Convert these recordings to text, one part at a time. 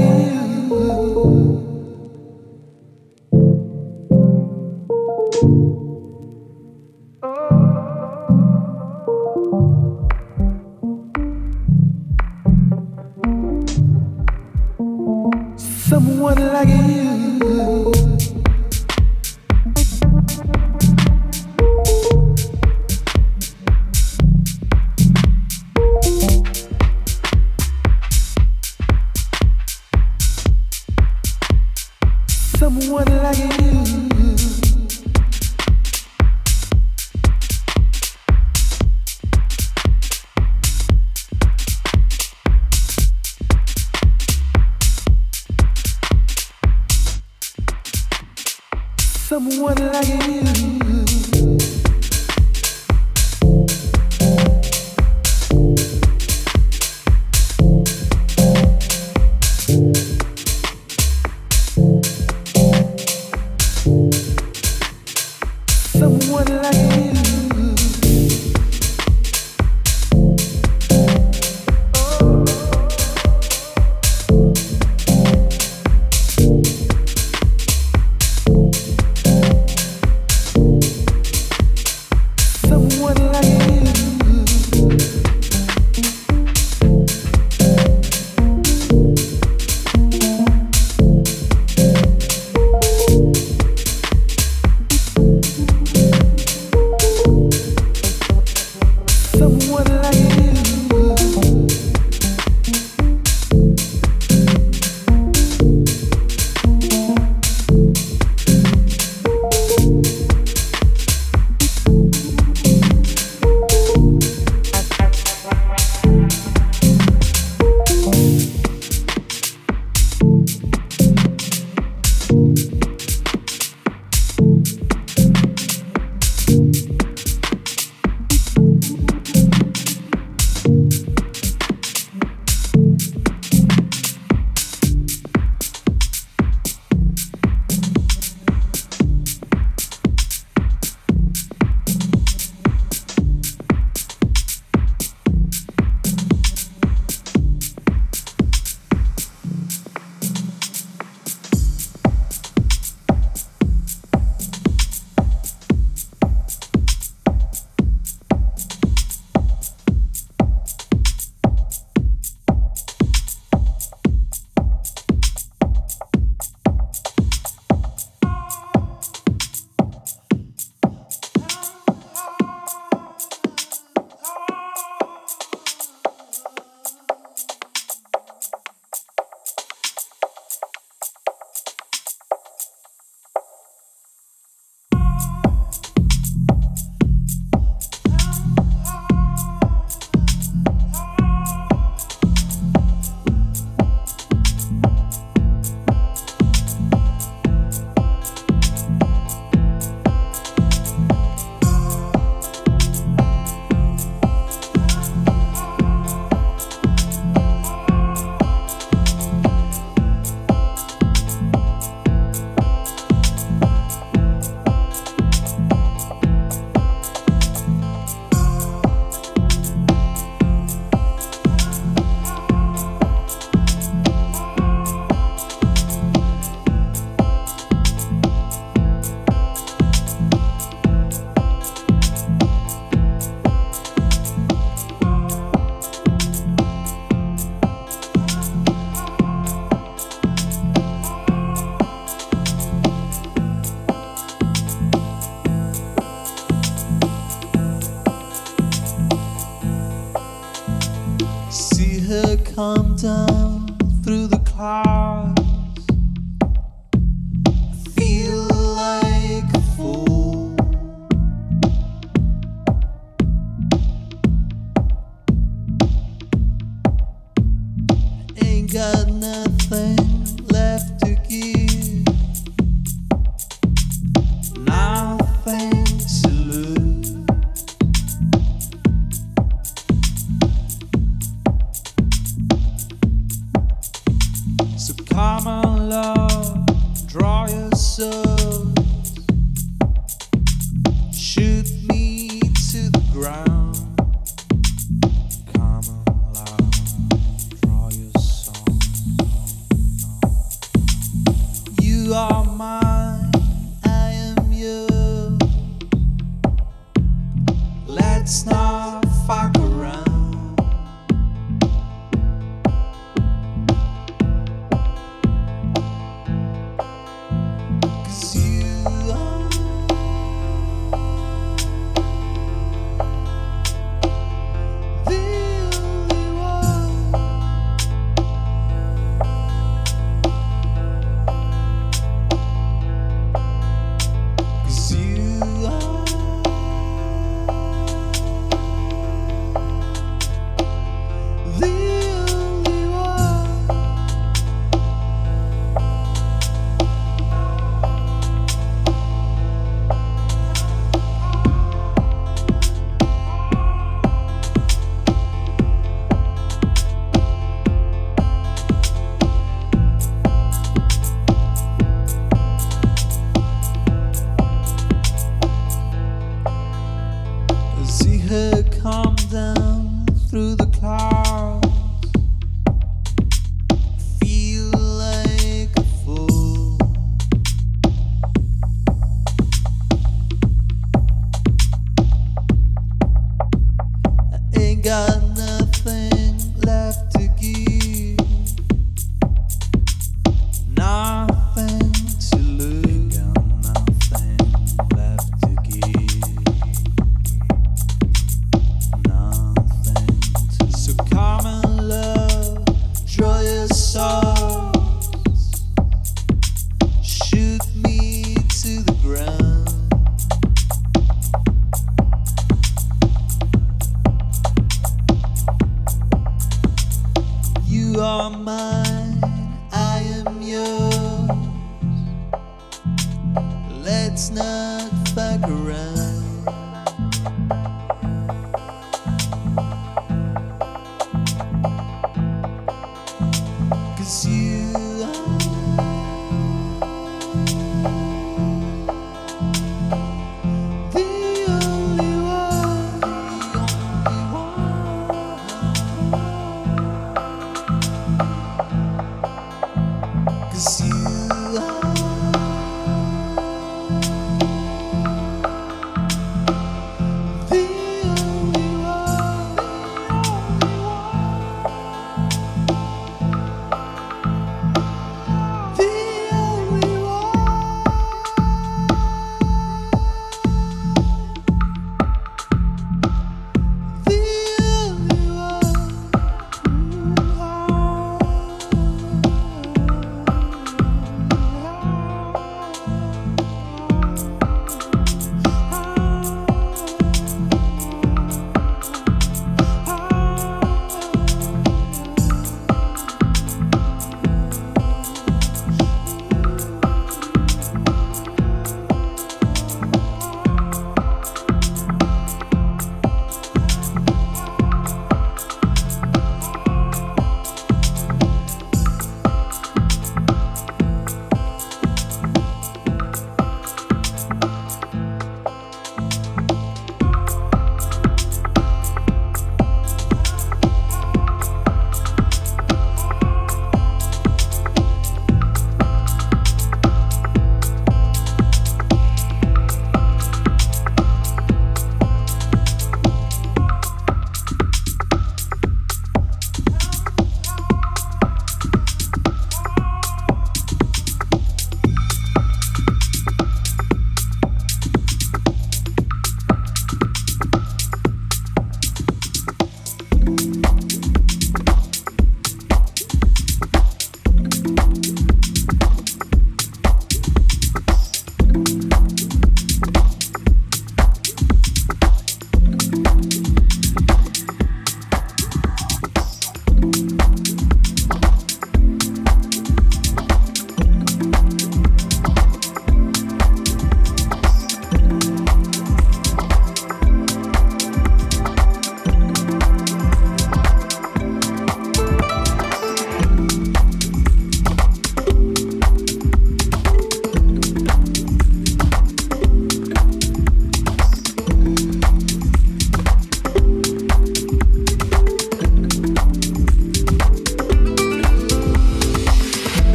you.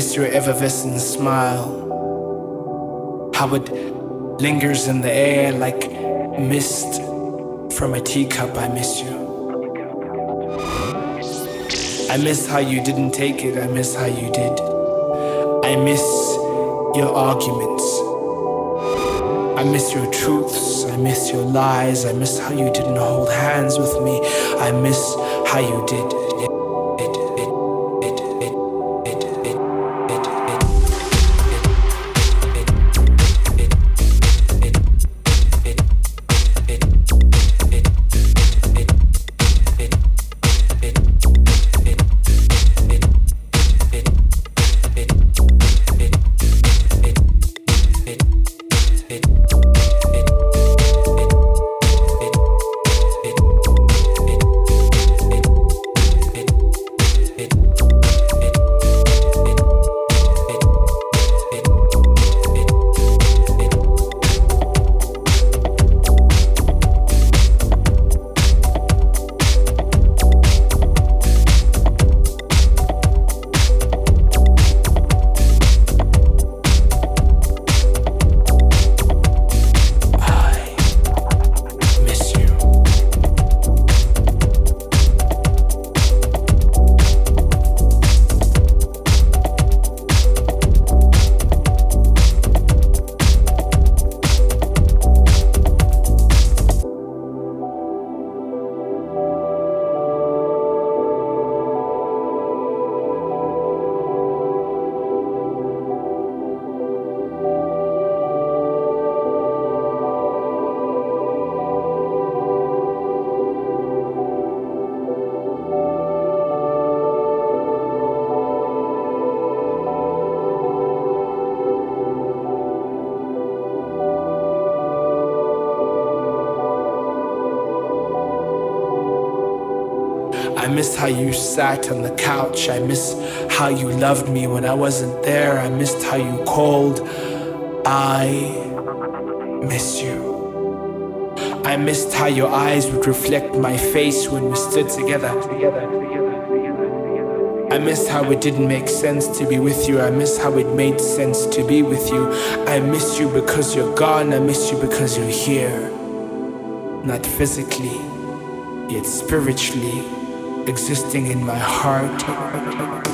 Miss your effervescent smile. How it lingers in the air like mist from a teacup. I miss you. I miss how you didn't take it. I miss how you did. I miss your arguments. I miss your truths. I miss your lies. I miss how you didn't hold hands with me. I miss how you did. Miss how you sat on the couch. I miss how you loved me when I wasn't there. I missed how you called. I miss you. I missed how your eyes would reflect my face when we stood together. I miss how it didn't make sense to be with you. I miss how it made sense to be with you. I miss you because you're gone. I miss you because you're here. Not physically, yet spiritually existing in my heart.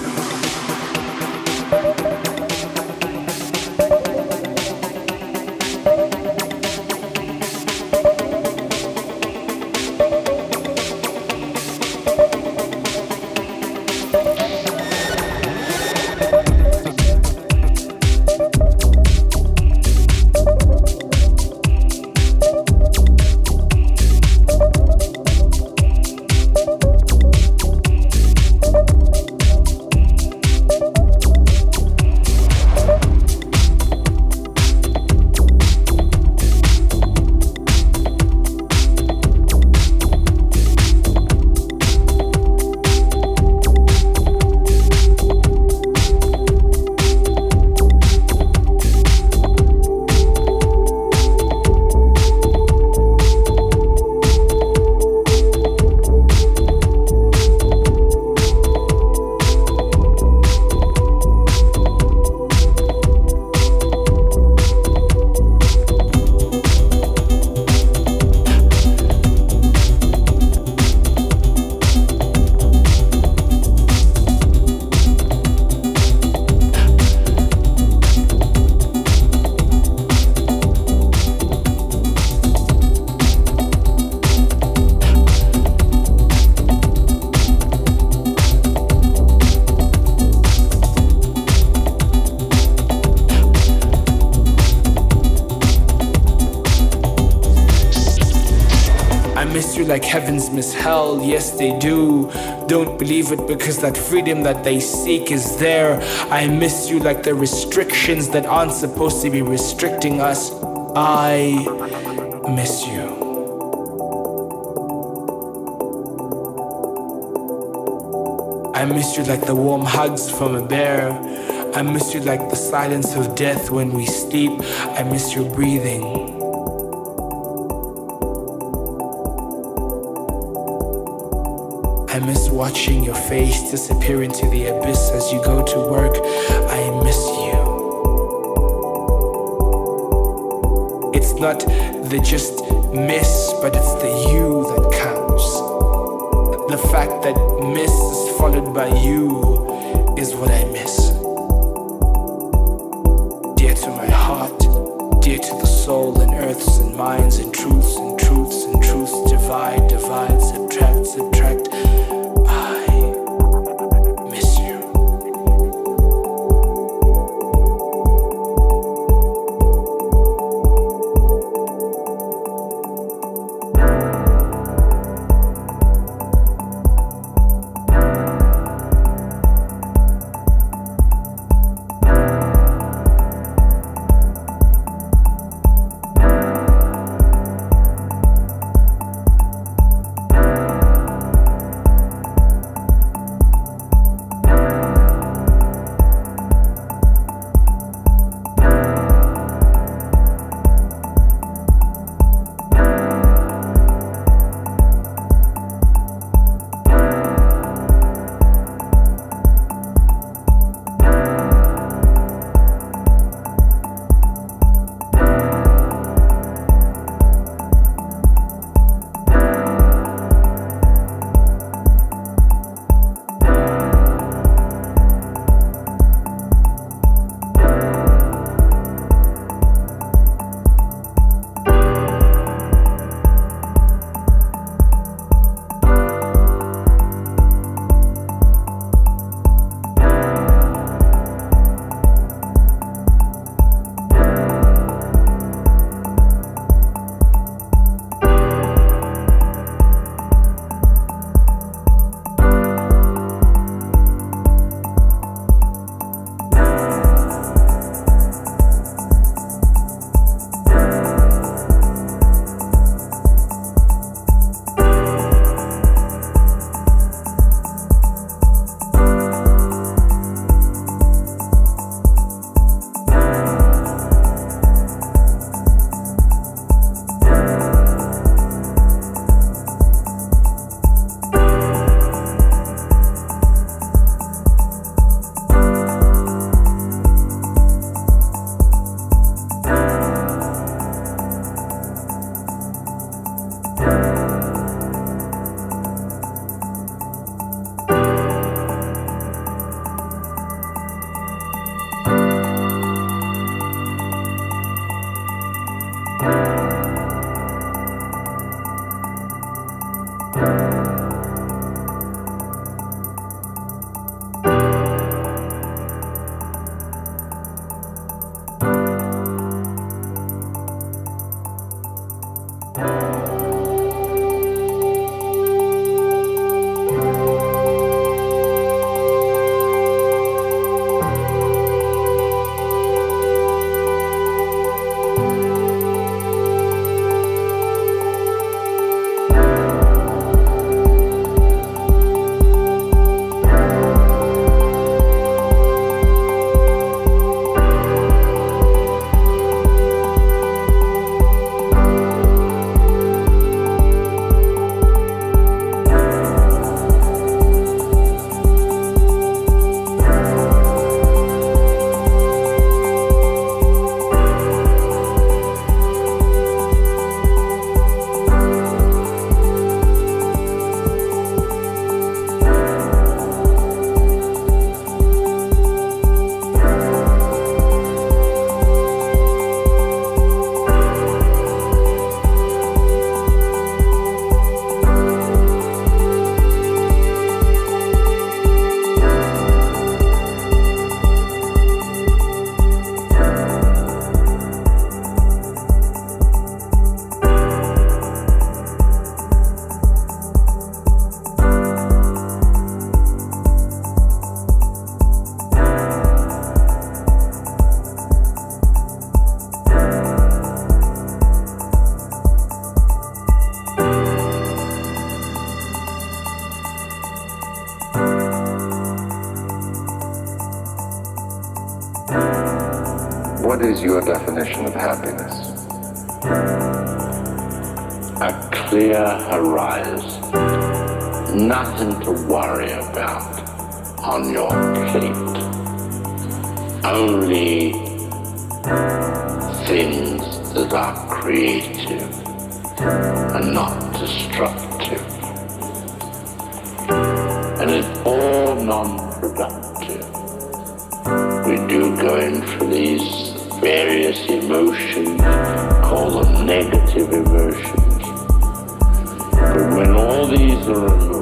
They do. Don't believe it because that freedom that they seek is there. I miss you like the restrictions that aren't supposed to be restricting us. I miss you. I miss you like the warm hugs from a bear. I miss you like the silence of death when we sleep. I miss your breathing. Disappear into the abyss as you go to work. I miss you. It's not the just What is your definition of happiness? A clear horizon. Nothing to worry about on your plate. Only things that are creative and not destructive. And it's all non-productive. We do go in for these various emotions, call them negative emotions. But when all these are